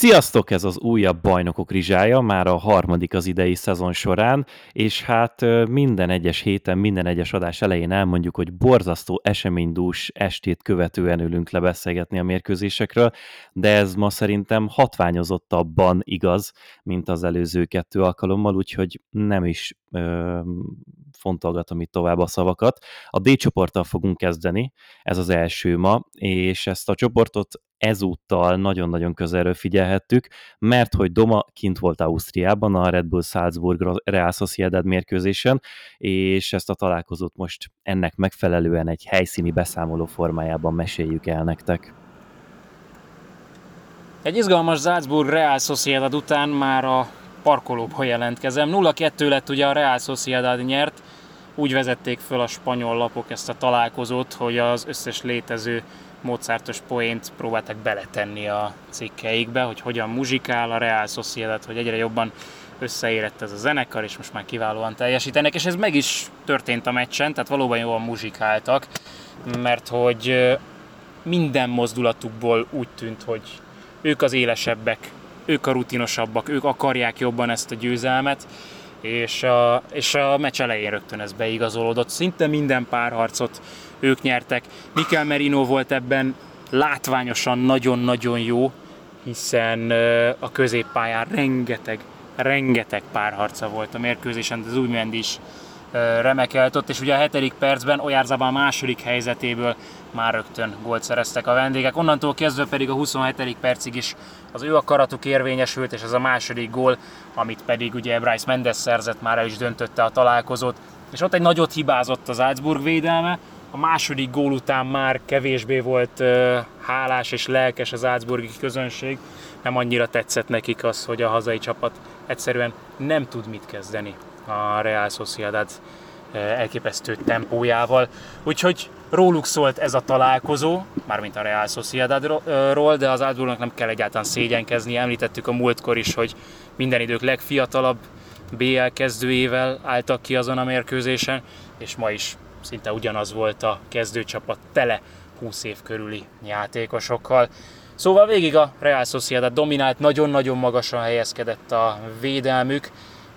Sziasztok, ez az újabb bajnokok rizsája, már a harmadik az idei szezon során, és hát minden egyes héten, minden egyes adás elején elmondjuk, hogy borzasztó eseménydús estét követően ülünk le beszélgetni a mérkőzésekről, de ez ma szerintem hatványozottabban igaz, mint az előző kettő alkalommal, úgyhogy nem is ö, fontolgatom itt tovább a szavakat. A D csoporttal fogunk kezdeni, ez az első ma, és ezt a csoportot ezúttal nagyon-nagyon közelről figyelhettük, mert hogy Doma kint volt Ausztriában a Red Bull Salzburg Real Sociedad mérkőzésen, és ezt a találkozót most ennek megfelelően egy helyszíni beszámoló formájában meséljük el nektek. Egy izgalmas Salzburg Real Sociedad után már a parkolóba jelentkezem. 0-2 lett ugye a Real Sociedad nyert, úgy vezették föl a spanyol lapok ezt a találkozót, hogy az összes létező Mozartos poént próbáltak beletenni a cikkeikbe, hogy hogyan muzsikál a Real Sociedad, hogy egyre jobban összeérett ez a zenekar, és most már kiválóan teljesítenek, és ez meg is történt a meccsen, tehát valóban jól muzsikáltak, mert hogy minden mozdulatukból úgy tűnt, hogy ők az élesebbek, ők a rutinosabbak, ők akarják jobban ezt a győzelmet, és a, és a meccs elején rögtön ez beigazolódott. Szinte minden párharcot ők nyertek. Mikel Merino volt ebben látványosan nagyon-nagyon jó, hiszen a középpályán rengeteg, rengeteg párharca volt a mérkőzésen, de az úgymond is remekelt ott, és ugye a hetedik percben Ojárzában a második helyzetéből már rögtön gólt szereztek a vendégek. Onnantól kezdve pedig a 27. percig is az ő akaratuk érvényesült, és ez a második gól, amit pedig ugye Bryce Mendes szerzett, már el is döntötte a találkozót. És ott egy nagyot hibázott az Salzburg védelme, a második gól után már kevésbé volt uh, hálás és lelkes az Salzburgi közönség. Nem annyira tetszett nekik az, hogy a hazai csapat egyszerűen nem tud mit kezdeni a Real Sociedad elképesztő tempójával. Úgyhogy róluk szólt ez a találkozó, mármint a Real Sociedadról, de az Salzburgnak nem kell egyáltalán szégyenkezni. Említettük a múltkor is, hogy minden idők legfiatalabb BL kezdőjével álltak ki azon a mérkőzésen, és ma is szinte ugyanaz volt a kezdőcsapat tele 20 év körüli játékosokkal. Szóval végig a Real Sociedad dominált, nagyon-nagyon magasan helyezkedett a védelmük,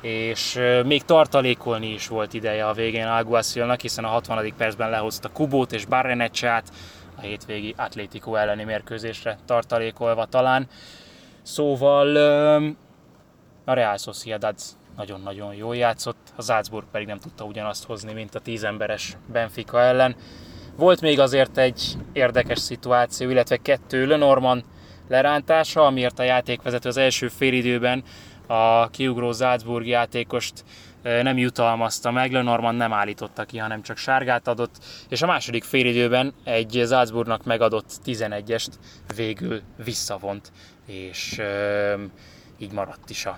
és még tartalékolni is volt ideje a végén Alguacilnak, hiszen a 60. percben lehozta Kubót és Barrenecseát a hétvégi Atlético elleni mérkőzésre tartalékolva talán. Szóval a Real Sociedad nagyon-nagyon jól játszott, a Salzburg pedig nem tudta ugyanazt hozni, mint a tízemberes Benfica ellen. Volt még azért egy érdekes szituáció, illetve kettő Lenormand lerántása, amiért a játékvezető az első félidőben a kiugró Salzburg játékost nem jutalmazta meg, Lenormand nem állította ki, hanem csak sárgát adott, és a második félidőben egy Salzburgnak megadott 11-est végül visszavont, és így maradt is a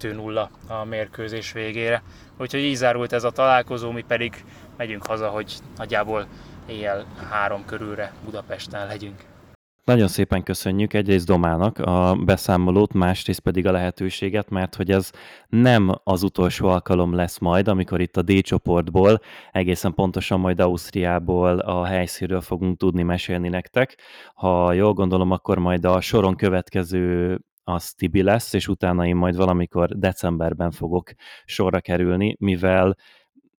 2-0 a mérkőzés végére. Úgyhogy így zárult ez a találkozó, mi pedig megyünk haza, hogy nagyjából éjjel három körülre Budapesten legyünk. Nagyon szépen köszönjük egyrészt Domának a beszámolót, másrészt pedig a lehetőséget, mert hogy ez nem az utolsó alkalom lesz majd, amikor itt a D csoportból, egészen pontosan majd Ausztriából a helyszínről fogunk tudni mesélni nektek. Ha jól gondolom, akkor majd a soron következő az Tibi lesz, és utána én majd valamikor decemberben fogok sorra kerülni, mivel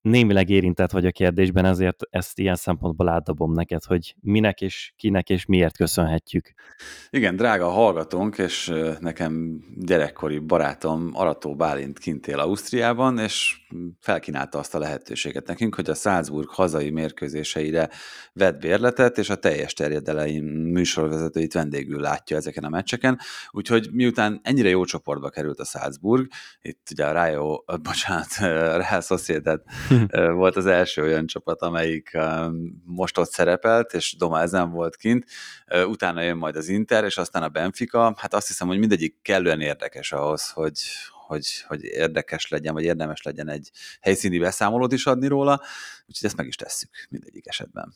némileg érintett vagy a kérdésben, ezért ezt ilyen szempontból átdobom neked, hogy minek és kinek és miért köszönhetjük. Igen, drága hallgatónk, és nekem gyerekkori barátom Arató Bálint kint él Ausztriában, és felkínálta azt a lehetőséget nekünk, hogy a Salzburg hazai mérkőzéseire vett bérletet, és a teljes terjedeleim műsorvezetőit vendégül látja ezeken a meccseken, úgyhogy miután ennyire jó csoportba került a Salzburg, itt ugye a Rayo, bocsánat, Real Sociedad volt az első olyan csapat, amelyik most ott szerepelt, és Doma ezen volt kint, utána jön majd az Inter, és aztán a Benfica, hát azt hiszem, hogy mindegyik kellően érdekes ahhoz, hogy, hogy, hogy érdekes legyen, vagy érdemes legyen egy helyszíni beszámolót is adni róla, úgyhogy ezt meg is tesszük mindegyik esetben.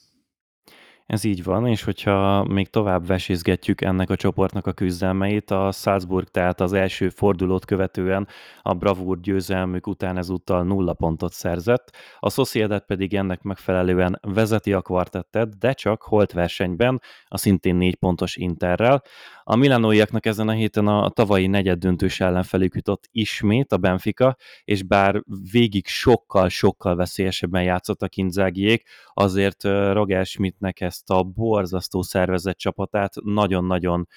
Ez így van, és hogyha még tovább vesézgetjük ennek a csoportnak a küzdelmeit, a Salzburg tehát az első fordulót követően a bravúr győzelmük után ezúttal nulla pontot szerzett, a Sociedad pedig ennek megfelelően vezeti a kvartettet, de csak holt versenyben, a szintén négy pontos Interrel. A Milánóiaknak ezen a héten a tavalyi negyed döntős ellenfelük jutott ismét a Benfica, és bár végig sokkal-sokkal veszélyesebben játszottak Inzágiék, azért Roger Schmidtnek ezt a borzasztó szervezett csapatát nagyon-nagyon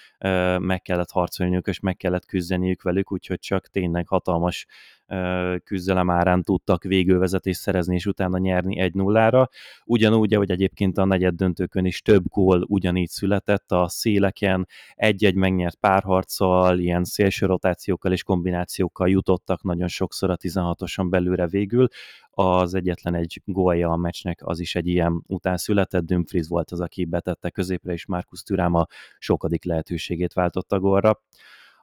meg kellett harcolniuk, és meg kellett küzdeniük velük, úgyhogy csak tényleg hatalmas küzdelem árán tudtak végülvezetést szerezni, és utána nyerni 1-0-ra. Ugyanúgy, ahogy egyébként a negyed döntőkön is több gól ugyanígy született a széleken, egy-egy megnyert párharccal, ilyen szélső rotációkkal és kombinációkkal jutottak nagyon sokszor a 16-oson belőle végül. Az egyetlen egy gólja a meccsnek az is egy ilyen után született, Dumfries volt az, aki betette középre, és Markus Thuram a sokadik lehetőségét váltotta gólra.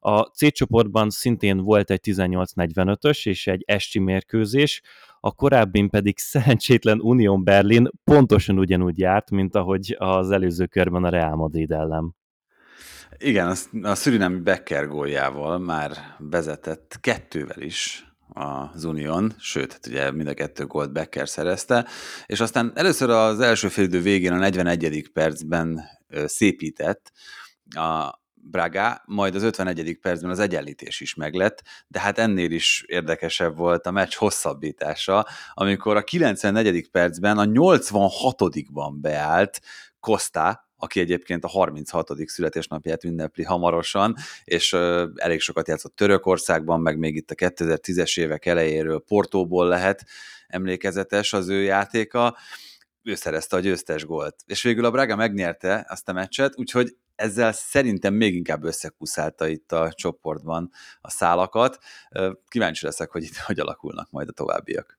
A C csoportban szintén volt egy 18-45-ös és egy esti mérkőzés, a korábbin pedig szerencsétlen Union Berlin pontosan ugyanúgy járt, mint ahogy az előző körben a Real Madrid ellen. Igen, a Surinami Becker góljával már vezetett kettővel is az Unión, sőt, hát ugye mind a kettő gólt Becker szerezte, és aztán először az első félidő végén a 41. percben szépített, a, Braga, majd az 51. percben az egyenlítés is meglett, de hát ennél is érdekesebb volt a meccs hosszabbítása, amikor a 94. percben a 86-ban beállt Costa, aki egyébként a 36. születésnapját ünnepli hamarosan, és elég sokat játszott Törökországban, meg még itt a 2010-es évek elejéről Portóból lehet emlékezetes az ő játéka, ő szerezte a győztes gólt. És végül a Braga megnyerte azt a meccset, úgyhogy ezzel szerintem még inkább összekuszálta itt a csoportban a szálakat. Kíváncsi leszek, hogy itt hogy alakulnak majd a továbbiak.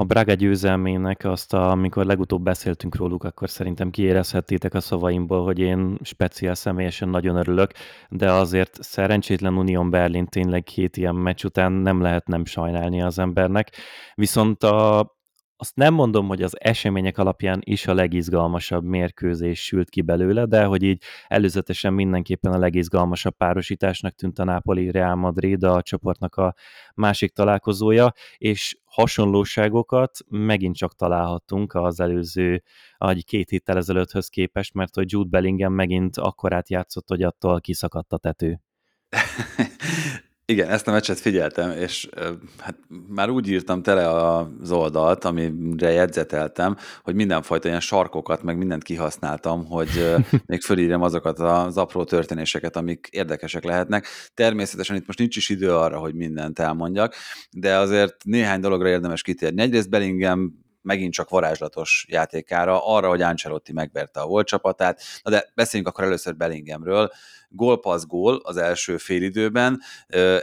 A Braga győzelmének azt, a, amikor legutóbb beszéltünk róluk, akkor szerintem kiérezhettétek a szavaimból, hogy én speciál személyesen nagyon örülök, de azért szerencsétlen Union Berlin tényleg két ilyen meccs után nem lehet nem sajnálni az embernek. Viszont a, azt nem mondom, hogy az események alapján is a legizgalmasabb mérkőzés sült ki belőle, de hogy így előzetesen mindenképpen a legizgalmasabb párosításnak tűnt a Napoli Real Madrid a csoportnak a másik találkozója, és hasonlóságokat megint csak találhattunk az előző, egy két héttel ezelőtthöz képest, mert hogy Jude Bellingham megint akkorát játszott, hogy attól kiszakadt a tető. Igen, ezt a meccset figyeltem, és hát már úgy írtam tele az oldalt, amire jegyzeteltem, hogy mindenfajta ilyen sarkokat, meg mindent kihasználtam, hogy még fölírjam azokat az apró történéseket, amik érdekesek lehetnek. Természetesen itt most nincs is idő arra, hogy mindent elmondjak, de azért néhány dologra érdemes kitérni. Egyrészt Bellingham megint csak varázslatos játékára, arra, hogy Ancelotti megverte a volt csapatát. Na de beszéljünk akkor először Bellinghamről gólpassz gól az első félidőben,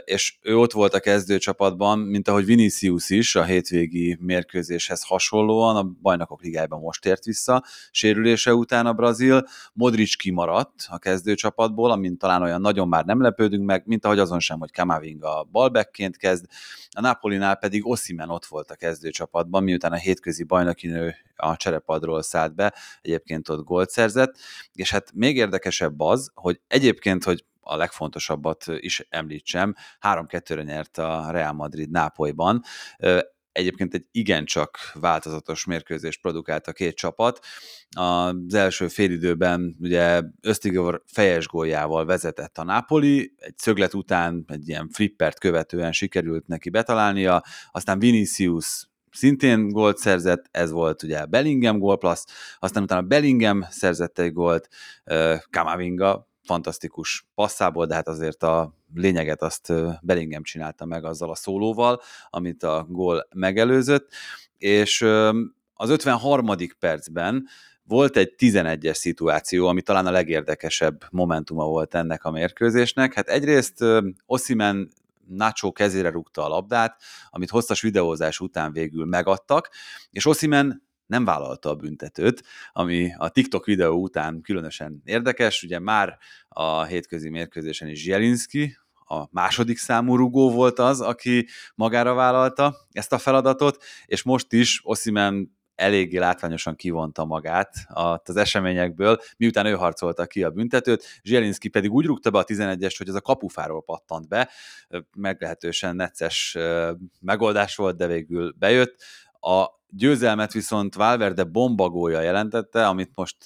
és ő ott volt a kezdőcsapatban, mint ahogy Vinicius is a hétvégi mérkőzéshez hasonlóan, a bajnokok ligájában most ért vissza, sérülése után a Brazil, Modric kimaradt a kezdőcsapatból, amint talán olyan nagyon már nem lepődünk meg, mint ahogy azon sem, hogy Kamavinga balbekként kezd, a Napolinál pedig Osimen ott volt a kezdőcsapatban, miután a hétközi bajnoki nő a cserepadról szállt be, egyébként ott gólt szerzett, és hát még érdekesebb az, hogy egyébként, hogy a legfontosabbat is említsem, 3-2-re nyert a Real Madrid Nápolyban, egyébként egy igencsak változatos mérkőzést produkált a két csapat. Az első félidőben ugye Ösztigor fejes góljával vezetett a Napoli, egy szöglet után egy ilyen flippert követően sikerült neki betalálnia, aztán Vinicius szintén gólt szerzett, ez volt ugye Bellingham gól plusz, aztán utána Bellingham szerzett egy gólt, Kamavinga fantasztikus passzából, de hát azért a lényeget azt Bellingham csinálta meg azzal a szólóval, amit a gól megelőzött, és az 53. percben volt egy 11-es szituáció, ami talán a legérdekesebb momentuma volt ennek a mérkőzésnek. Hát egyrészt Osimen Nacho kezére rúgta a labdát, amit hosszas videózás után végül megadtak, és Osimen nem vállalta a büntetőt, ami a TikTok videó után különösen érdekes, ugye már a hétközi mérkőzésen is Zielinski, a második számú rugó volt az, aki magára vállalta ezt a feladatot, és most is Osimen eléggé látványosan kivonta magát az eseményekből, miután ő harcolta ki a büntetőt, Zsielinski pedig úgy rúgta be a 11-est, hogy ez a kapufáról pattant be, meglehetősen necces megoldás volt, de végül bejött. A győzelmet viszont Valverde bombagója jelentette, amit most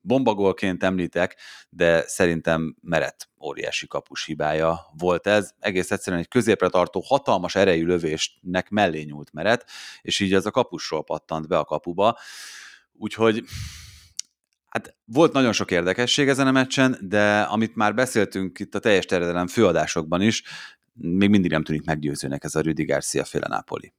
bombagolként említek, de szerintem Meret óriási kapus hibája volt ez. Egész egyszerűen egy középre tartó hatalmas erejű lövésnek mellé nyúlt Meret, és így ez a kapusról pattant be a kapuba. Úgyhogy Hát volt nagyon sok érdekesség ezen a meccsen, de amit már beszéltünk itt a teljes terjedelem főadásokban is, még mindig nem tűnik meggyőzőnek ez a Rüdi Garcia féle Napoli.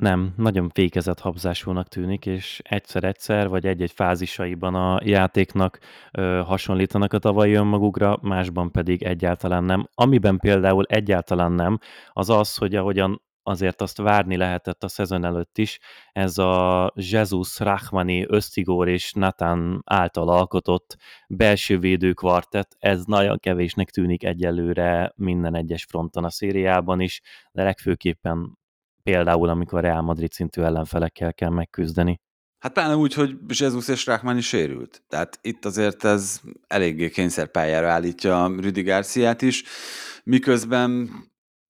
Nem, nagyon fékezett habzásúnak tűnik, és egyszer-egyszer, vagy egy-egy fázisaiban a játéknak ö, hasonlítanak a tavalyi önmagukra, másban pedig egyáltalán nem. Amiben például egyáltalán nem, az az, hogy ahogyan azért azt várni lehetett a szezon előtt is, ez a Jesus, Rahmani, Ösztigór és Nathan által alkotott belső védőkvartett, ez nagyon kevésnek tűnik egyelőre minden egyes fronton a szériában is, de legfőképpen például, amikor Real Madrid szintű ellenfelekkel kell megküzdeni. Hát pláne úgy, hogy Jesus és Rákmán is sérült. Tehát itt azért ez eléggé kényszerpályára állítja Rüdi Garciát is, miközben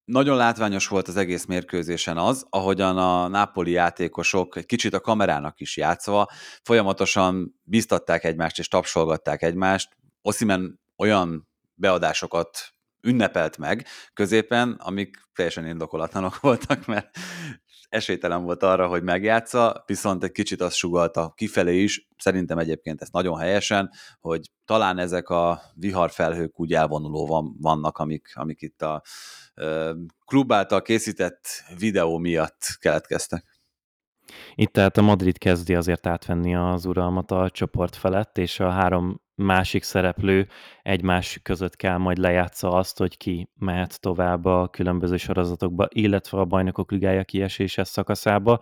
nagyon látványos volt az egész mérkőzésen az, ahogyan a nápoli játékosok egy kicsit a kamerának is játszva folyamatosan biztatták egymást és tapsolgatták egymást. Oszimen olyan beadásokat ünnepelt meg középen, amik teljesen indokolatlanok voltak, mert esélytelen volt arra, hogy megjátsza, viszont egy kicsit azt sugalta kifelé is, szerintem egyébként ezt nagyon helyesen, hogy talán ezek a viharfelhők úgy elvonuló van, vannak, amik, amik itt a klub által készített videó miatt keletkeztek. Itt tehát a Madrid kezdi azért átvenni az uralmat a csoport felett, és a három másik szereplő egymás között kell majd lejátsza azt, hogy ki mehet tovább a különböző sorozatokba, illetve a bajnokok ligája kieséses szakaszába.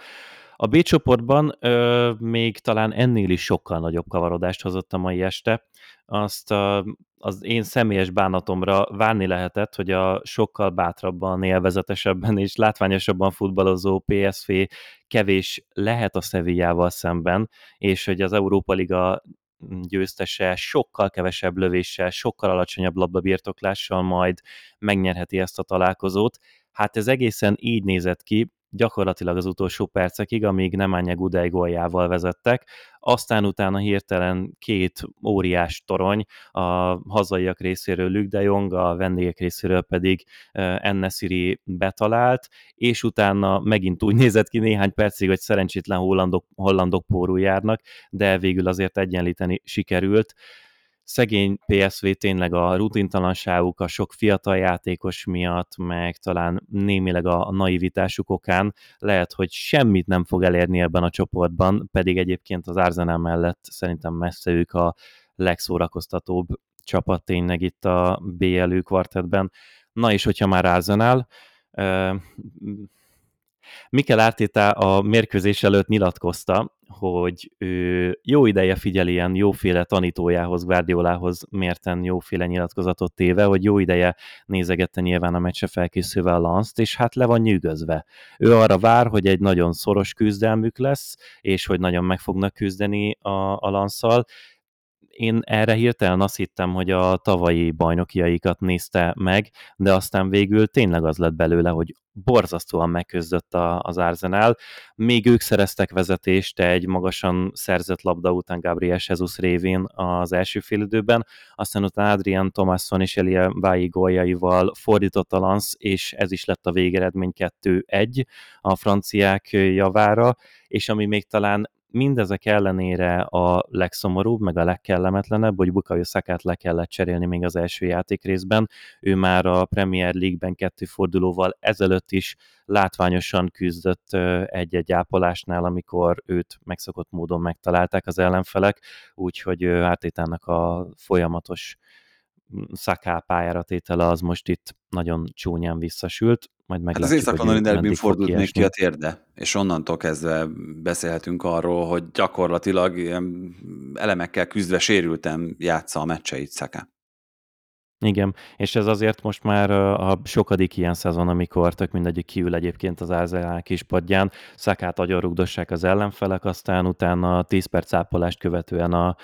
A B csoportban ö, még talán ennél is sokkal nagyobb kavarodást hozott a mai este. Azt a, az én személyes bánatomra várni lehetett, hogy a sokkal bátrabban, élvezetesebben és látványosabban futballozó PSV kevés lehet a Sevillával szemben, és hogy az Európa Liga győztese sokkal kevesebb lövéssel, sokkal alacsonyabb labdabirtoklással majd megnyerheti ezt a találkozót. Hát ez egészen így nézett ki, gyakorlatilag az utolsó percekig, amíg Nemanja Gudej góljával vezettek, aztán utána hirtelen két óriás torony, a hazaiak részéről Luke Jong, a vendégek részéről pedig Ennesiri betalált, és utána megint úgy nézett ki néhány percig, hogy szerencsétlen hollandok, hollandok pórul járnak, de végül azért egyenlíteni sikerült szegény PSV tényleg a rutintalanságuk, a sok fiatal játékos miatt, meg talán némileg a naivitásuk okán lehet, hogy semmit nem fog elérni ebben a csoportban, pedig egyébként az Arsenal mellett szerintem messze ők a legszórakoztatóbb csapat tényleg itt a BLU kvartetben. Na és hogyha már Arsenal, Mikel Ártéta a mérkőzés előtt nyilatkozta, hogy ő jó ideje figyel ilyen jóféle tanítójához, Guardiolához mérten jóféle nyilatkozatot téve, hogy jó ideje nézegette nyilván a meccse felkészülve a Lanszt, és hát le van nyűgözve. Ő arra vár, hogy egy nagyon szoros küzdelmük lesz, és hogy nagyon meg fognak küzdeni a, a Lanszal, én erre hirtelen azt hittem, hogy a tavalyi bajnokiaikat nézte meg, de aztán végül tényleg az lett belőle, hogy borzasztóan megküzdött a, az Arsenal. Még ők szereztek vezetést egy magasan szerzett labda után Gabriel Jesus révén az első félidőben, aztán utána Adrian Thomasson és Elia Vái góljaival fordított a Lance, és ez is lett a végeredmény 2-1 a franciák javára, és ami még talán mindezek ellenére a legszomorúbb, meg a legkellemetlenebb, hogy Bukayo Szakát le kellett cserélni még az első játék részben. Ő már a Premier League-ben kettő fordulóval ezelőtt is látványosan küzdött egy-egy ápolásnál, amikor őt megszokott módon megtalálták az ellenfelek, úgyhogy Ártétának a folyamatos szaká pályára tétele az most itt nagyon csúnyán visszasült. Majd hát az észak derbin fordult még ki a térde, és onnantól kezdve beszélhetünk arról, hogy gyakorlatilag elemekkel küzdve sérültem játsza a meccseit Szaká. Igen, és ez azért most már a sokadik ilyen szezon, amikor tök mindegyik kiül egyébként az Arsenal kispadján, szakát agyarugdossák az ellenfelek, aztán utána 10 perc ápolást követően a,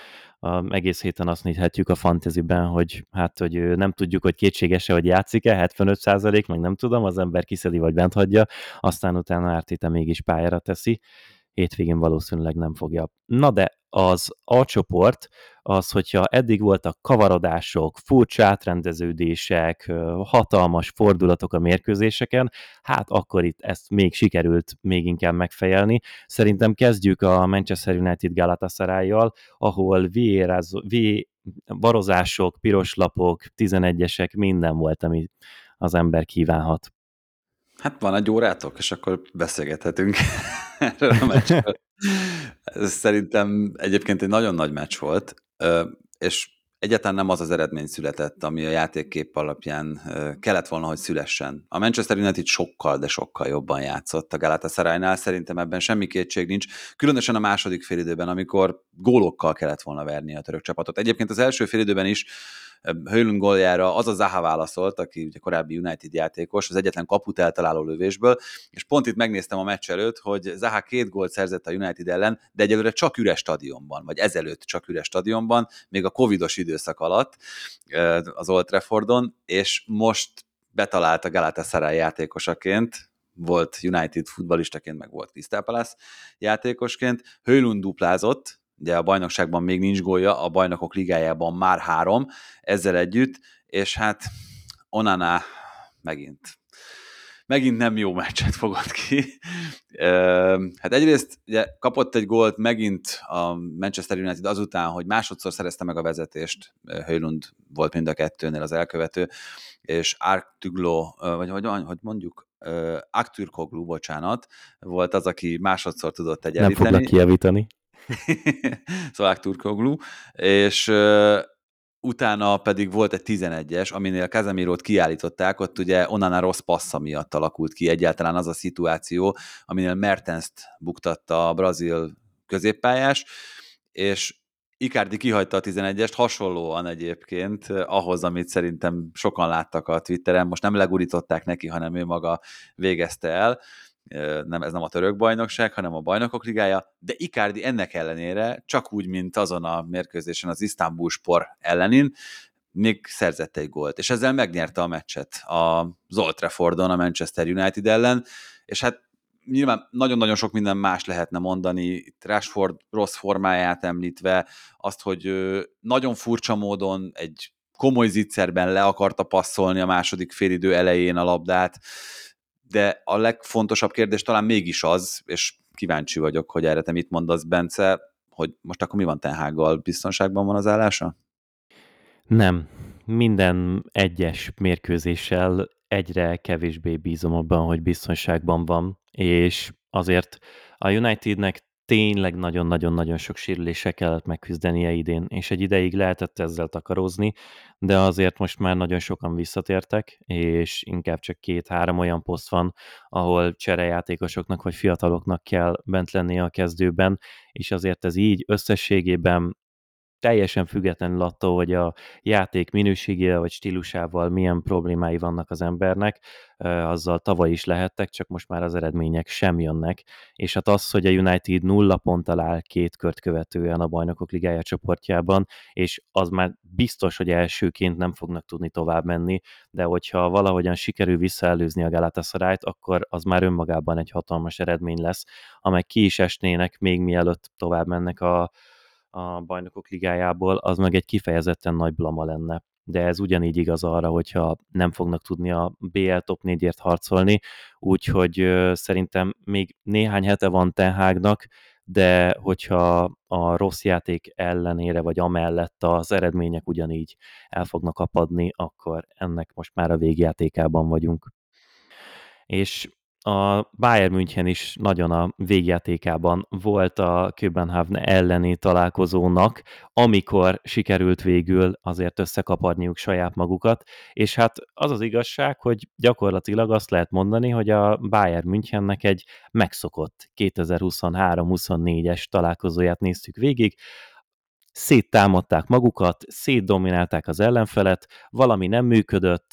a, egész héten azt nézhetjük a fantasyben, hogy hát, hogy nem tudjuk, hogy kétséges-e, hogy játszik-e, 75 százalék, meg nem tudom, az ember kiszedi vagy bent hagyja, aztán utána Ártéta mégis pályára teszi hétvégén valószínűleg nem fogja. Na de az A csoport, az, hogyha eddig voltak kavarodások, furcsa átrendeződések, hatalmas fordulatok a mérkőzéseken, hát akkor itt ezt még sikerült még inkább megfejelni. Szerintem kezdjük a Manchester United galatasaray ahol v barozások, piros lapok, 11-esek, minden volt, ami az ember kívánhat. Hát van egy órátok, és akkor beszélgethetünk erről a meccsről. Ez szerintem egyébként egy nagyon nagy meccs volt, és egyáltalán nem az az eredmény született, ami a játékkép alapján kellett volna, hogy szülessen. A Manchester United sokkal, de sokkal jobban játszott a Galatasaraynál, szerintem ebben semmi kétség nincs, különösen a második félidőben, amikor gólokkal kellett volna verni a török csapatot. Egyébként az első félidőben is Hőlünk góljára az a Zaha válaszolt, aki ugye korábbi United játékos, az egyetlen kaput eltaláló lövésből, és pont itt megnéztem a meccs előtt, hogy Zaha két gólt szerzett a United ellen, de egyelőre csak üres stadionban, vagy ezelőtt csak üres stadionban, még a covidos időszak alatt az Old Traffordon, és most betalált a Galatasaray játékosaként, volt United futbalistaként, meg volt Crystal Palace játékosként. Hőlund duplázott, ugye a bajnokságban még nincs gólja, a bajnokok ligájában már három ezzel együtt, és hát Onana megint megint nem jó meccset fogott ki. Hát egyrészt ugye kapott egy gólt megint a Manchester United azután, hogy másodszor szerezte meg a vezetést, Höjlund volt mind a kettőnél az elkövető, és Arktuglo, vagy hogy, hogy mondjuk, Aktürkoglu, bocsánat, volt az, aki másodszor tudott egyenlíteni. Nem foglak kijavítani. Szolák Turkoglu, és utána pedig volt egy 11-es, aminél Kazemirót kiállították, ott ugye Onana rossz passza miatt alakult ki egyáltalán az a szituáció, aminél Mertenszt buktatta a brazil középpályás, és Icardi kihagyta a 11-est, hasonlóan egyébként ahhoz, amit szerintem sokan láttak a Twitteren, most nem legurították neki, hanem ő maga végezte el, nem, ez nem a török bajnokság, hanem a bajnokok ligája, de Icardi ennek ellenére, csak úgy, mint azon a mérkőzésen az Istanbul Spor ellenin, még szerzett egy gólt, és ezzel megnyerte a meccset a Old Traffordon a Manchester United ellen, és hát nyilván nagyon-nagyon sok minden más lehetne mondani, Rashford rossz formáját említve, azt, hogy nagyon furcsa módon egy komoly zicserben le akarta passzolni a második félidő elején a labdát, de a legfontosabb kérdés talán mégis az, és kíváncsi vagyok, hogy erre te mit mondasz, Bence, hogy most akkor mi van Tenhággal? Biztonságban van az állása? Nem. Minden egyes mérkőzéssel egyre kevésbé bízom abban, hogy biztonságban van, és azért a Unitednek tényleg nagyon-nagyon-nagyon sok sérülése kellett megküzdenie idén, és egy ideig lehetett ezzel takarózni, de azért most már nagyon sokan visszatértek, és inkább csak két-három olyan poszt van, ahol cserejátékosoknak vagy fiataloknak kell bent lennie a kezdőben, és azért ez így összességében teljesen függetlenül attól, hogy a játék minőségével vagy stílusával milyen problémái vannak az embernek, azzal tavaly is lehettek, csak most már az eredmények sem jönnek, és hát az, hogy a United nulla ponttal áll két kört követően a bajnokok ligája csoportjában, és az már biztos, hogy elsőként nem fognak tudni tovább menni, de hogyha valahogyan sikerül visszaelőzni a Galatasarayt, akkor az már önmagában egy hatalmas eredmény lesz, amely ki is esnének még mielőtt tovább mennek a, a bajnokok ligájából, az meg egy kifejezetten nagy blama lenne. De ez ugyanígy igaz arra, hogyha nem fognak tudni a BL top 4-ért harcolni, úgyhogy szerintem még néhány hete van Tenhágnak, de hogyha a rossz játék ellenére, vagy amellett az eredmények ugyanígy el fognak apadni, akkor ennek most már a végjátékában vagyunk. És a Bayern München is nagyon a végjátékában volt a Köbenhavn elleni találkozónak, amikor sikerült végül azért összekaparniuk saját magukat, és hát az az igazság, hogy gyakorlatilag azt lehet mondani, hogy a Bayern Münchennek egy megszokott 2023-24-es találkozóját néztük végig, széttámadták magukat, szétdominálták az ellenfelet, valami nem működött,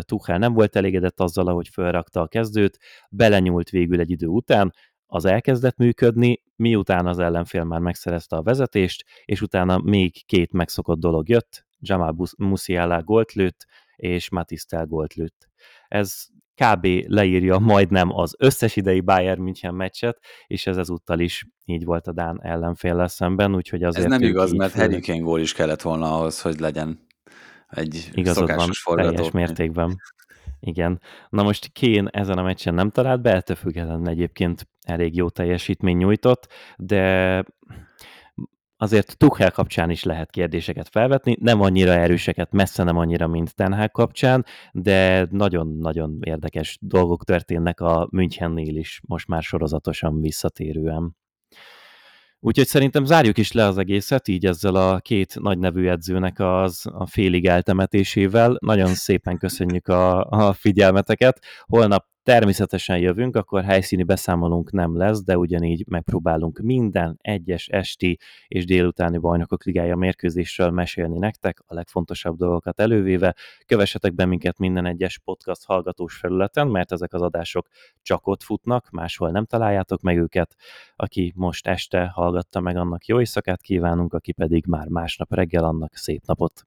Tuchel nem volt elégedett azzal, ahogy felrakta a kezdőt, belenyúlt végül egy idő után, az elkezdett működni, miután az ellenfél már megszerezte a vezetést, és utána még két megszokott dolog jött, Jamal Musiala gólt lőtt, és Matistel gólt lőtt. Ez kb. leírja majdnem az összes idei Bayern München meccset, és ez ezúttal is így volt a Dán ellenfél szemben, úgyhogy azért... Ez nem igaz, mert Harry Kane gól is kellett volna ahhoz, hogy legyen egy Igazad szokásos van, teljes mértékben. Igen. Na most Kén ezen a meccsen nem talált be, ettől függetlenül egyébként elég jó teljesítmény nyújtott, de azért Tuchel kapcsán is lehet kérdéseket felvetni, nem annyira erőseket, messze nem annyira, mint Ten kapcsán, de nagyon-nagyon érdekes dolgok történnek a Münchennél is, most már sorozatosan visszatérően. Úgyhogy szerintem zárjuk is le az egészet, így ezzel a két nagy nevű edzőnek az a félig eltemetésével. Nagyon szépen köszönjük a, a figyelmeteket. Holnap Természetesen jövünk, akkor helyszíni beszámolunk nem lesz, de ugyanígy megpróbálunk minden egyes esti és délutáni bajnokok ligája mérkőzésről mesélni nektek, a legfontosabb dolgokat elővéve. Kövessetek be minket minden egyes podcast hallgatós felületen, mert ezek az adások csak ott futnak, máshol nem találjátok meg őket. Aki most este hallgatta meg, annak jó éjszakát kívánunk, aki pedig már másnap reggel, annak szép napot.